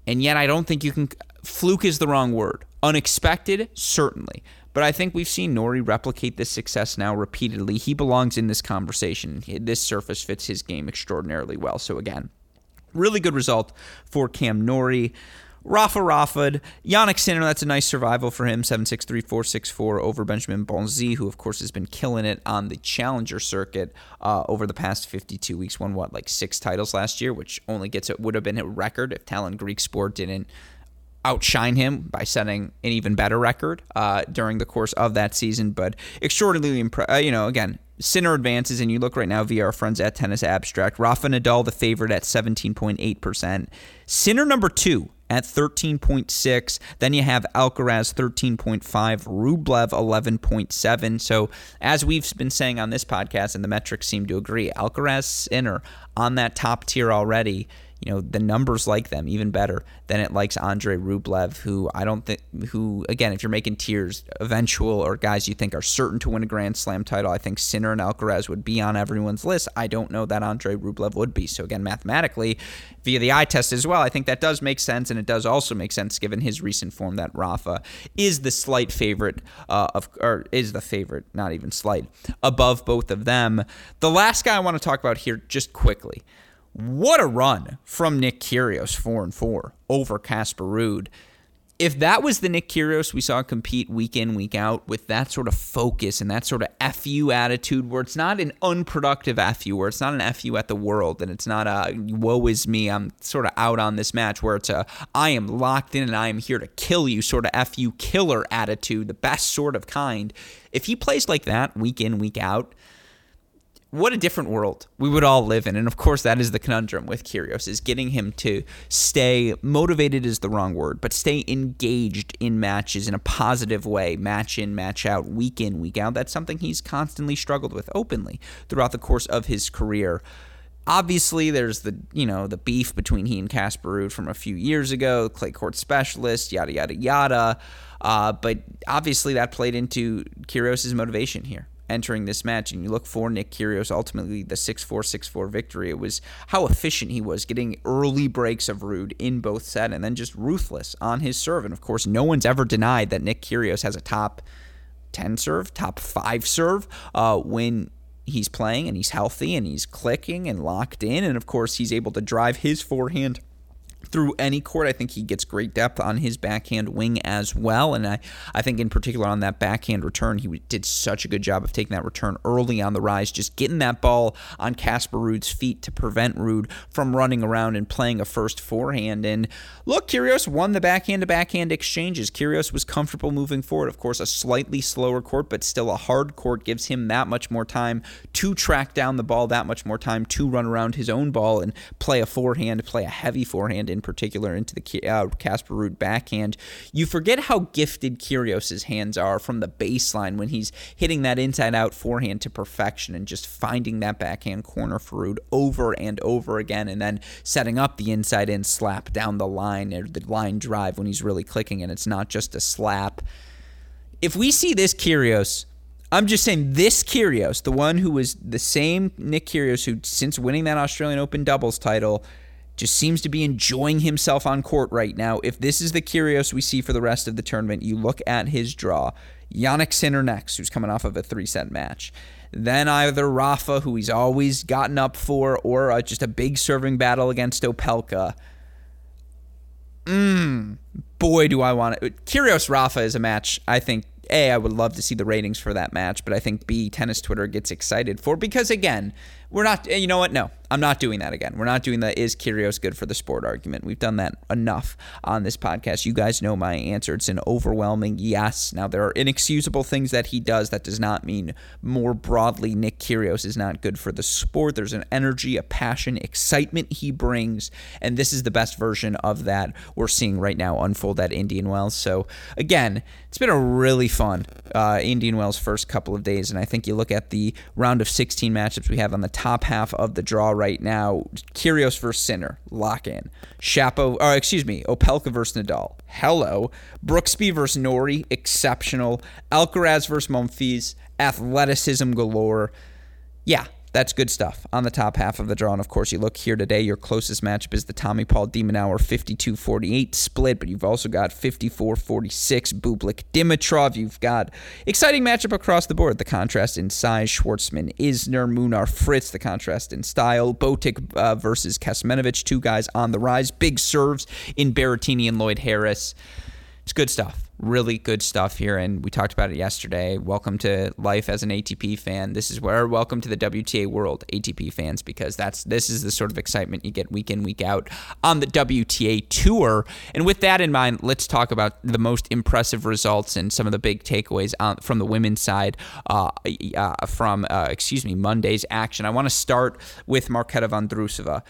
Speaker 1: And yet, I don't think you can. Fluke is the wrong word. Unexpected, certainly. But I think we've seen Norrie replicate this success now repeatedly. He belongs in this conversation. This surface fits his game extraordinarily well. So, again, really good result for Cam Norrie. Rafa Rafad, Jannik Sinner, that's a nice survival for him, 7-6-3, 4-6-4 over Benjamin Bonzi, who of course has been killing it on the Challenger circuit uh, over the past 52 weeks. Won what, like six titles last year, which only gets it would have been a record if Tallon Griekspoor didn't outshine him by setting an even better record uh, during the course of that season. But extraordinarily, impressive. uh, you know, again, Sinner advances, and you look right now via our friends at Tennis Abstract. Rafa Nadal, the favorite at 17.8%. Sinner number two at 13.6. Then you have Alcaraz 13.5, Rublev 11.7. So, as we've been saying on this podcast, and the metrics seem to agree, Alcaraz Sinner on that top tier already you know the numbers like them even better than it likes Andre Rublev, who I don't think who again if you're making tiers eventual or guys you think are certain to win a Grand Slam title, I think Sinner and Alcaraz would be on everyone's list. I don't know that Andre Rublev would be. So again, mathematically, via the eye test as well, I think that does make sense, and it does also make sense given his recent form that Rafa is the slight favorite uh, of or is the favorite, not even slight, above both of them. The last guy I want to talk about here just quickly. What a run from Nick Kyrgios, four and four over Casper Ruud. If that was the Nick Kyrgios we saw compete week in, week out with that sort of focus and that sort of FU attitude where it's not an unproductive FU, where it's not an FU at the world and it's not a woe is me, I'm sort of out on this match, where it's a I am locked in and I am here to kill you sort of FU killer attitude, the best sort of kind. If he plays like that week in, week out, what a different world we would all live in. And of course, that is the conundrum with Kyrgios is getting him to stay motivated is the wrong word, but stay engaged in matches in a positive way, match in, match out, week in, week out. That's something he's constantly struggled with openly throughout the course of his career. Obviously, there's the you know the beef between he and Casper from a few years ago, clay court specialist, yada yada yada. Uh, but obviously, that played into Kyrgios' motivation here entering this match and you look for Nick Kyrgios ultimately the 6-4 6-4 victory. It was how efficient he was getting early breaks of Ruud in both set and then just ruthless on his serve. And of course no one's ever denied that Nick Kyrgios has a top 10 serve top 5 serve uh, when he's playing and he's healthy and he's clicking and locked in. And of course he's able to drive his forehand through any court. I think he gets great depth on his backhand wing as well. And I, I think, in particular, on that backhand return, he did such a good job of taking that return early on the rise, just getting that ball on Casper Ruud's feet to prevent Ruud from running around and playing a first forehand. And look, Kyrgios won the backhand to backhand exchanges. Kyrgios was comfortable moving forward. Of course, a slightly slower court, but still a hard court gives him that much more time to track down the ball, that much more time to run around his own ball and play a forehand, play a heavy forehand in particular into the uh, Casper Ruud backhand, you forget how gifted Kyrgios's hands are from the baseline when he's hitting that inside out forehand to perfection and just finding that backhand corner for Ruud over and over again and then setting up the inside in slap down the line or the line drive when he's really clicking and it's not just a slap. If we see this Kyrgios I'm just saying this Kyrgios, the one who was the same Nick Kyrgios who since winning that Australian Open doubles title just seems to be enjoying himself on court right now. If this is the Kyrgios we see for the rest of the tournament, you look at his draw. Jannik Sinner next, who's coming off of a three set match. Then either Rafa, who he's always gotten up for, or uh, just a big serving battle against Opelka. Mmm. Boy, do I want it. Kyrgios Rafa is a match I think a, I would love to see the ratings for that match, but I think B, tennis Twitter gets excited for because again, we're not. You know what? No, I'm not doing that again. We're not doing the is Kyrgios good for the sport argument. We've done that enough on this podcast. You guys know my answer. It's an overwhelming yes. Now there are inexcusable things that he does. That does not mean more broadly Nick Kyrgios is not good for the sport. There's an energy, a passion, excitement he brings, and this is the best version of that we're seeing right now unfold at Indian Wells. So again, it's been a really fun uh, Indian Wells first couple of days, and I think you look at the round of 16 matchups we have on the top half of the draw right now. Kyrgios versus Sinner, lock in. Shapo, or uh, excuse me, Opelka versus Nadal, hello. Brooksby versus Norrie, exceptional. Alcaraz versus Monfils, athleticism galore. Yeah, that's good stuff on the top half of the draw. And of course, you look here today, your closest matchup is the Tommy Paul de Minaur 52 48 split, but you've also got 54 46 Bublik Dimitrov. You've got exciting matchup across the board. The contrast in size Schwartzman, Isner, Munar, Fritz, the contrast in style. Botic uh, versus Kecmanovic, two guys on the rise. Big serves in Berrettini and Lloyd Harris. It's good stuff. Really good stuff here and we talked about it yesterday. Welcome to life as an atp fan. This is where welcome to the wta world atp fans because that's this is the sort of excitement you get week in week out on the wta tour. And with that in mind let's talk about the most impressive results and some of the big takeaways on, from the women's side uh, uh, from uh, excuse me monday's action. I want to start with marketa vondrousova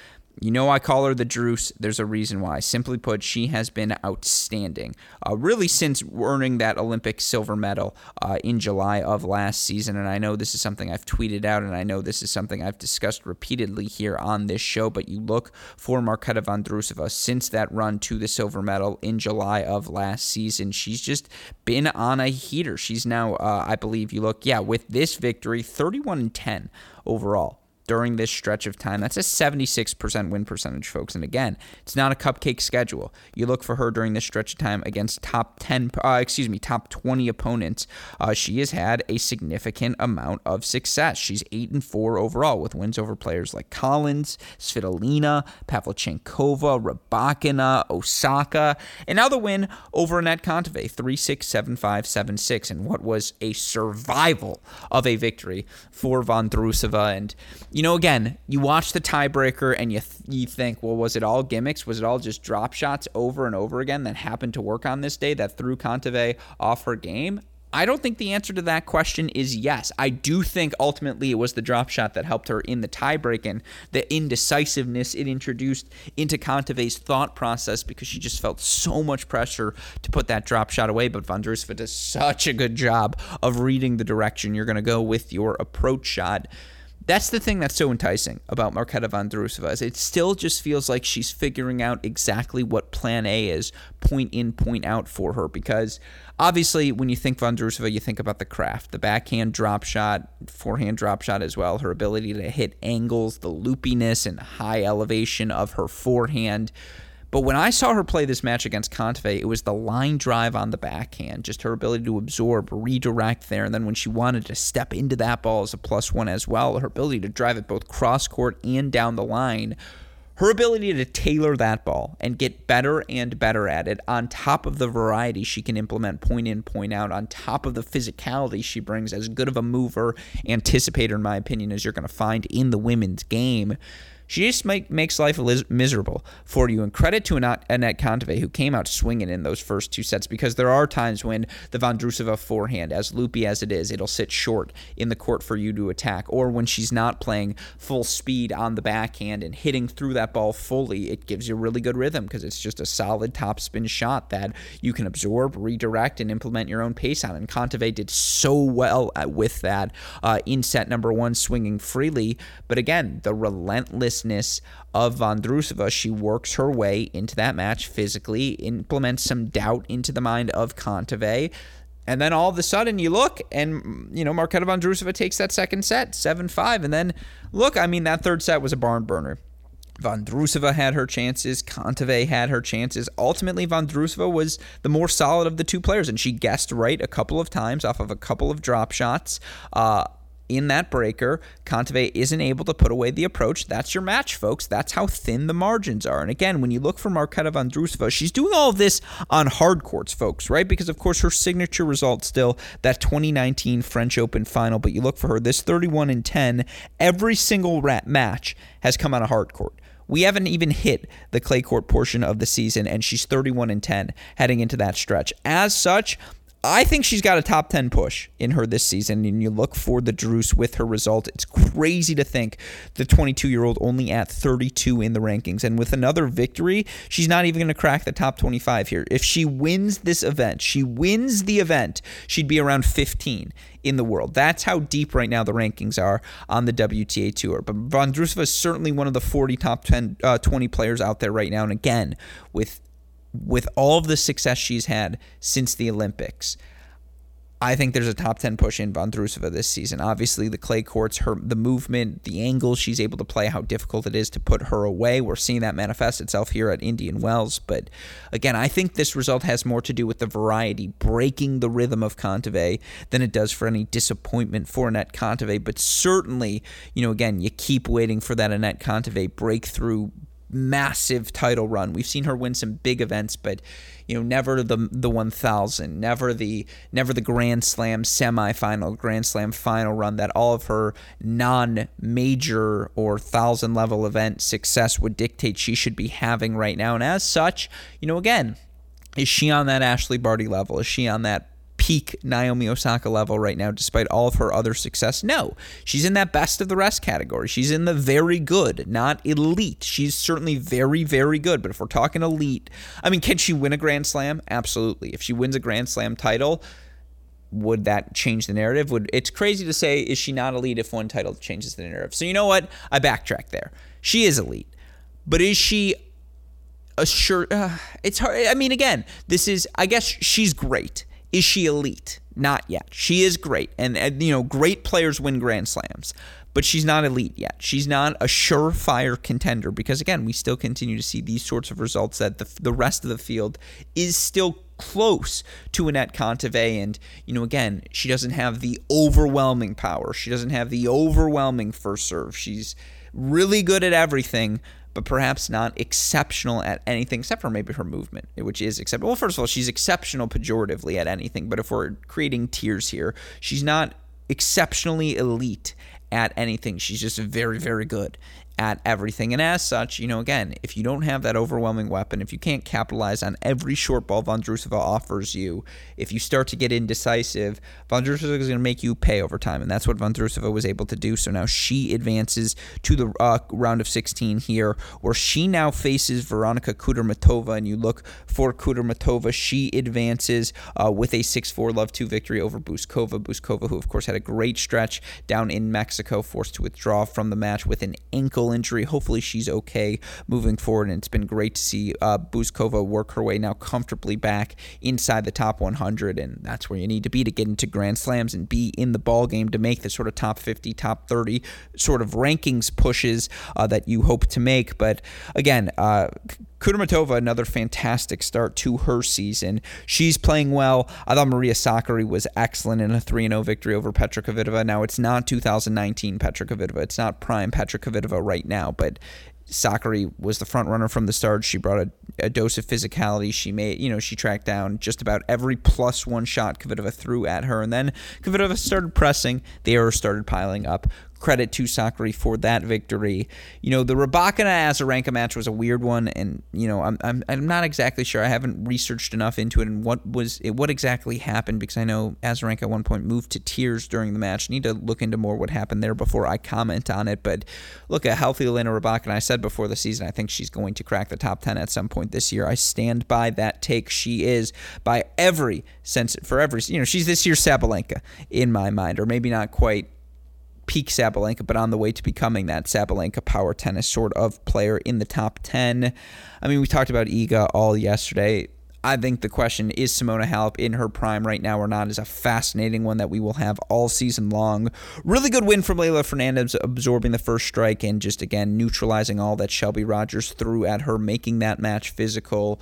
Speaker 1: you know, I call her the Druce. There's a reason why. Simply put, she has been outstanding. Uh, really, since earning that Olympic silver medal uh, in July of last season. And I know this is something I've tweeted out, and I know this is something I've discussed repeatedly here on this show. But you look for Marketa Vondrousova since that run to the silver medal in July of last season. She's just been on a heater. She's now, uh, I believe, you look, yeah, with this victory, 31 10 overall during this stretch of time. That's a 76% win percentage, folks. And again, it's not a cupcake schedule. You look for her during this stretch of time against top 10, uh, excuse me, top 20 opponents. Uh, she has had a significant amount of success. She's 8 and 4 overall with wins over players like Collins, Svitolina, Pavlyuchenkova, Rybakina, Osaka, and now the win over Anett Kontaveit 3 6, 7 5, 7 6, and what was a survival of a victory for Vondrousova. And you know, again, you watch the tiebreaker and you th- you think, well, was it all gimmicks? Was it all just drop shots over and over again that happened to work on this day that threw Kontaveit off her game? I don't think the answer to that question is yes. I do think ultimately it was the drop shot that helped her in the tiebreak and the indecisiveness it introduced into Kontaveit's thought process because she just felt so much pressure to put that drop shot away. But Vondrousova does such a good job of reading the direction you're going to go with your approach shot that's the thing that's so enticing about Marketa Vondrousova is it still just feels like she's figuring out exactly what plan A is, point in, point out for her. Because obviously, when you think Vondrousova, you think about the craft, the backhand drop shot, forehand drop shot as well, her ability to hit angles, the loopiness and high elevation of her forehand. But when I saw her play this match against Kontaveit, it was the line drive on the backhand, just her ability to absorb, redirect there. And then when she wanted to step into that ball as a plus one as well, her ability to drive it both cross court and down the line her ability to tailor that ball and get better and better at it on top of the variety she can implement point in point out on top of the physicality she brings as good of a mover anticipator in my opinion as you're going to find in the women's game she just make, makes life miserable for you. And credit to Anett Kontaveit, who came out swinging in those first two sets, because there are times when the Vondrousova forehand, as loopy as it is, it'll sit short in the court for you to attack. Or when she's not playing full speed on the backhand and hitting through that ball fully, it gives you really good rhythm because it's just a solid topspin shot that you can absorb, redirect, and implement your own pace on. And Kontaveit did so well with that uh, in set number one, swinging freely. But again, the relentless of Vondrousova. She works her way into that match physically, implements some doubt into the mind of Kontaveit. And then all of a sudden you look and, you know, Marketa Vondrousova takes that second set, 7-5. And then, look, I mean, that third set was a barn burner. Vondrousova had her chances. Kontaveit had her chances. Ultimately, Vondrousova was the more solid of the two players, and she guessed right a couple of times off of a couple of drop shots. Uh, in that breaker, Kontaveit isn't able to put away the approach. That's your match, folks. That's how thin the margins are. And again, when you look for Marketa Vondrousova, she's doing all of this on hard courts, folks, right? Because of course her signature result still that 2019 French Open final. But you look for her this 31 and 10. Every single match has come on a hard court. We haven't even hit the clay court portion of the season, and she's 31 and 10 heading into that stretch. As such, I think she's got a top 10 push in her this season, and you look for the Druce with her result. It's crazy to think the 22 year old only at 32 in the rankings. And with another victory, she's not even going to crack the top 25 here. If she wins this event, she wins the event, she'd be around 15 in the world. That's how deep right now the rankings are on the WTA Tour. But Von Vondrousova is certainly one of the 40 top 10, uh, 20 players out there right now. And again, with with all of the success she's had since the Olympics, I think there's a top 10 push in Vondrousova this season. Obviously, the clay courts, her the movement, the angles she's able to play, how difficult it is to put her away. We're seeing that manifest itself here at Indian Wells. But again, I think this result has more to do with the variety, breaking the rhythm of Kontaveit than it does for any disappointment for Anett Kontaveit. But certainly, you know, again, you keep waiting for that Anett Kontaveit breakthrough massive title run. We've seen her win some big events, but you know, never the the 1000, never the never the Grand Slam semifinal, Grand Slam final run that all of her non-major or 1000 level event success would dictate she should be having right now. And as such, you know, again, is she on that Ashley Barty level? Is she on that peak Naomi Osaka level right now, despite all of her other success? No. She's in that best of the rest category. She's in the very good, not elite. She's certainly very, very good. But if we're talking elite, I mean, can she win a Grand Slam? Absolutely. If she wins a Grand Slam title, would that change the narrative? Would it's crazy to say is she not elite if one title changes the narrative? So you know what? I backtrack there. She is elite, but is she a sure? Uh, it's hard. I mean, again, this is. I guess she's great. Is she elite? Not yet. She is great. And, and, you know, great players win Grand Slams, but she's not elite yet. She's not a surefire contender because, again, we still continue to see these sorts of results that the, the rest of the field is still close to Anett Kontaveit. And, you know, again, she doesn't have the overwhelming power. She doesn't have the overwhelming first serve. She's really good at everything, but perhaps not exceptional at anything except for maybe her movement, which is acceptable. Well, first of all, she's exceptional pejoratively at anything, but if we're creating tiers here, she's not exceptionally elite at anything. She's just very, very good at everything. And as such, you know, again, if you don't have that overwhelming weapon, if you can't capitalize on every short ball Vondrousova offers you, if you start to get indecisive, Vondrousova is going to make you pay over time. And that's what Vondrousova was able to do. So now she advances to the uh, round of 16 here, where she now faces Veronika Kudermetova. And you look for Kudermetova. She advances uh, with a 6 4 love 2 victory over Bouzkova. Bouzkova, who, of course, had a great stretch down in Mexico, forced to withdraw from the match with an ankle ankle injury. Hopefully, she's okay moving forward. And it's been great to see uh, Bouzkova work her way now comfortably back inside the top 100. And that's where you need to be to get into Grand Slams and be in the ball game to make the sort of top 50, top 30 sort of rankings pushes uh, that you hope to make. But again, uh, Kudermetova, another fantastic start to her season. She's playing well. I thought Maria Sakkari was excellent in a 3 0 victory over Petra Kvitova. Now, it's not 2019 Petra Kvitova. It's not prime Petra Kvitova right now, but Sakkari was the front runner from the start. She brought a, a, dose of physicality. She made, you know, she tracked down just about every plus one shot Kvitova threw at her. And then Kvitova started pressing. The errors started piling up credit to Sakkari for that victory. You know, the Rybakina Azarenka match was a weird one, and you know, I'm, I'm I'm not exactly sure. I haven't researched enough into it and what was it, what exactly happened because I know Azarenka at one point moved to tears during the match. need to look into more what happened there before I comment on it. But look, a healthy Elena Rybakina. I said before the season, I think she's going to crack the top ten at some point this year. I stand by that take. She is by every sense for every you know she's this year's Sabalenka in my mind, or maybe not quite peak Sabalenka, but on the way to becoming that Sabalenka power tennis sort of player in the top 10. I mean, we talked about Iga all yesterday. I think the question is Simona Halep in her prime right now or not is a fascinating one that we will have all season long. Really good win from Leylah Fernandez, absorbing the first strike and just again neutralizing all that Shelby Rogers threw at her, making that match physical.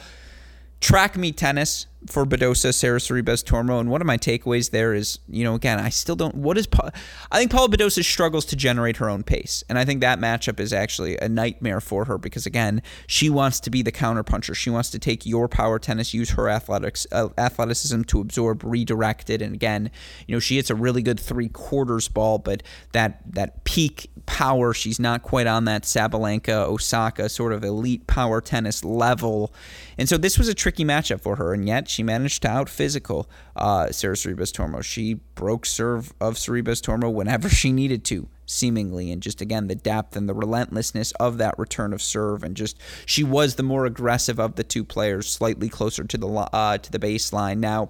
Speaker 1: Track meet tennis, for Badosa, Sara Sorribes Tormo, and one of my takeaways there is, you know, again, I still don't. What is? Pa- I think Paula Badosa struggles to generate her own pace, and I think that matchup is actually a nightmare for her because again, she wants to be the counterpuncher. She wants to take your power tennis, use her athletics, uh, athleticism to absorb, redirect it, and again, you know, she hits a really good three quarters ball, but that that peak power, she's not quite on that Sabalenka, Osaka sort of elite power tennis level, and so this was a tricky matchup for her, and yet she managed to out physical uh, Sara Sorribes Tormo. She broke serve of Sorribes Tormo whenever she needed to, seemingly, and just again the depth and the relentlessness of that return of serve, and just she was the more aggressive of the two players, slightly closer to the uh, to the baseline. Now.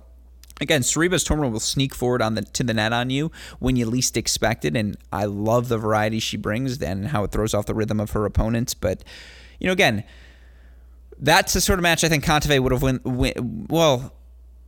Speaker 1: Again, Sorribes Tormo will sneak forward on the to the net on you when you least expect it, and I love the variety she brings and how it throws off the rhythm of her opponents. But you know, again, that's the sort of match I think Kontaveit would have win, win well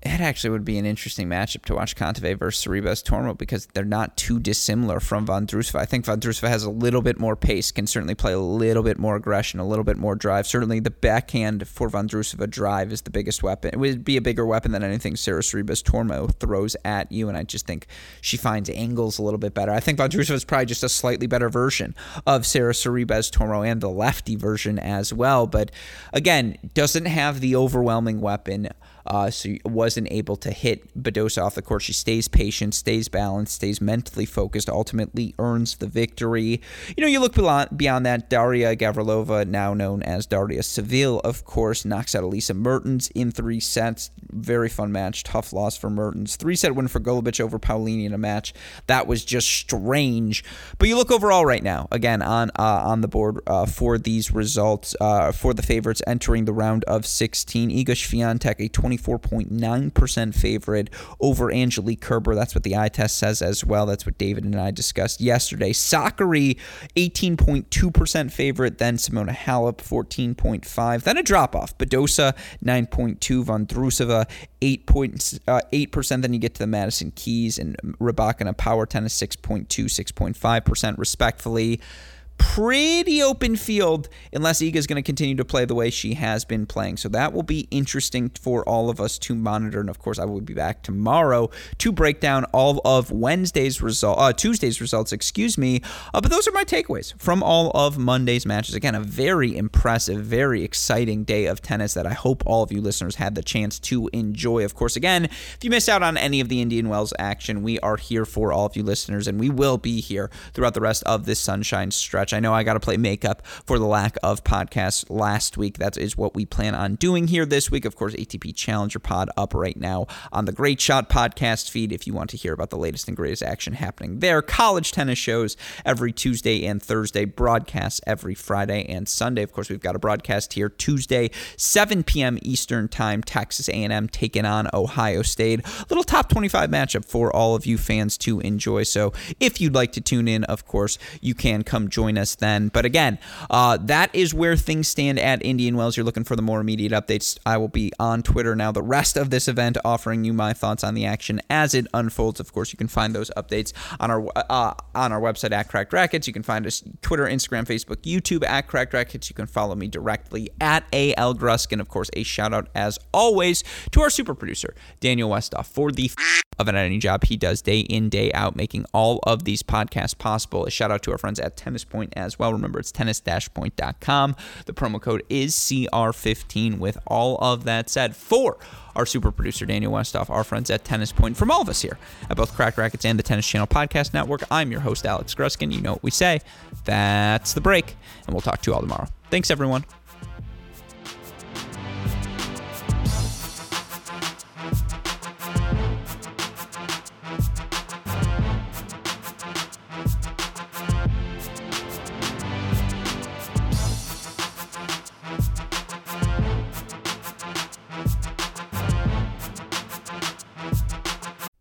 Speaker 1: it actually would be an interesting matchup to watch Kontaveit versus Sorribes Tormo because they're not too dissimilar from Vondrousova. I think Vondrousova has a little bit more pace, can certainly play a little bit more aggression, a little bit more drive. Certainly the backhand for Vondrousova drive is the biggest weapon. It would be a bigger weapon than anything Sara Sorribes Tormo throws at you, and I just think she finds angles a little bit better. I think Vondrousova is probably just a slightly better version of Sara Sorribes Tormo and the lefty version as well, but again, doesn't have the overwhelming weapon uh, so wasn't able to hit Badosa off the court. She stays patient, stays balanced, stays mentally focused, ultimately earns the victory. You know, you look beyond that, Daria Gavrilova, now known as Daria Saville, of course, knocks out Elise Mertens in three sets. Very fun match, tough loss for Mertens. Three set win for Golubic over Paolini in a match that was just strange. But you look overall right now, again on uh, on the board uh, for these results uh, for the favorites entering the round of 16. Iga Swiatek, a 20 24.9% favorite over Angelique Kerber. That's what the eye test says as well. That's what David and I discussed yesterday. Sakkari, 18.2% favorite. Then Simona Halep, 14.5. Then a drop off. Badosa, 9.2. Vondrousova, 8.8%. Uh, 8%. Then you get to the Madison Keys and Rybakina Power Tennis, 6.2, 6.5% respectfully pretty open field unless Iga is going to continue to play the way she has been playing. So that will be interesting for all of us to monitor. And of course, I will be back tomorrow to break down all of Wednesday's result, uh, Tuesday's results, excuse me. Uh, but those are my takeaways from all of Monday's matches. Again, a very impressive, very exciting day of tennis that I hope all of you listeners had the chance to enjoy. Of course, again, if you missed out on any of the Indian Wells action, we are here for all of you listeners, and we will be here throughout the rest of this sunshine stretch I know I got to play makeup for the lack of podcasts last week. That is what we plan on doing here this week. Of course, ATP Challenger Pod up right now on the Great Shot podcast feed if you want to hear about the latest and greatest action happening there. College tennis shows every Tuesday and Thursday, broadcasts every Friday and Sunday. Of course, we've got a broadcast here Tuesday, 7 p.m. Eastern Time. Texas A&M taking on Ohio State. Little top 25 matchup for all of you fans to enjoy. So if you'd like to tune in, of course, you can come join join us then. But again, uh, that is where things stand at Indian Wells. You're looking for the more immediate updates. I will be on Twitter now the rest of this event, offering you my thoughts on the action as it unfolds. Of course, you can find those updates on our uh, on our website at Cracked Racquets. You can find us Twitter, Instagram, Facebook, YouTube at Cracked Racquets. You can follow me directly at AL Gruskin. Of course, a shout out as always to our super producer Daniel Westoff for the of an editing job he does day in day out, making all of these podcasts possible. A shout out to our friends at Tennis Point as well. Remember, it's tennis-point.com. The promo code is CR15. With all of that said, for our super producer Daniel Westoff, our friends at Tennis Point, from all of us here at both Cracked Racquets and the Tennis Channel Podcast Network, I'm your host Alex Gruskin. You know what we say. That's the break, and we'll talk to you all tomorrow. Thanks, everyone.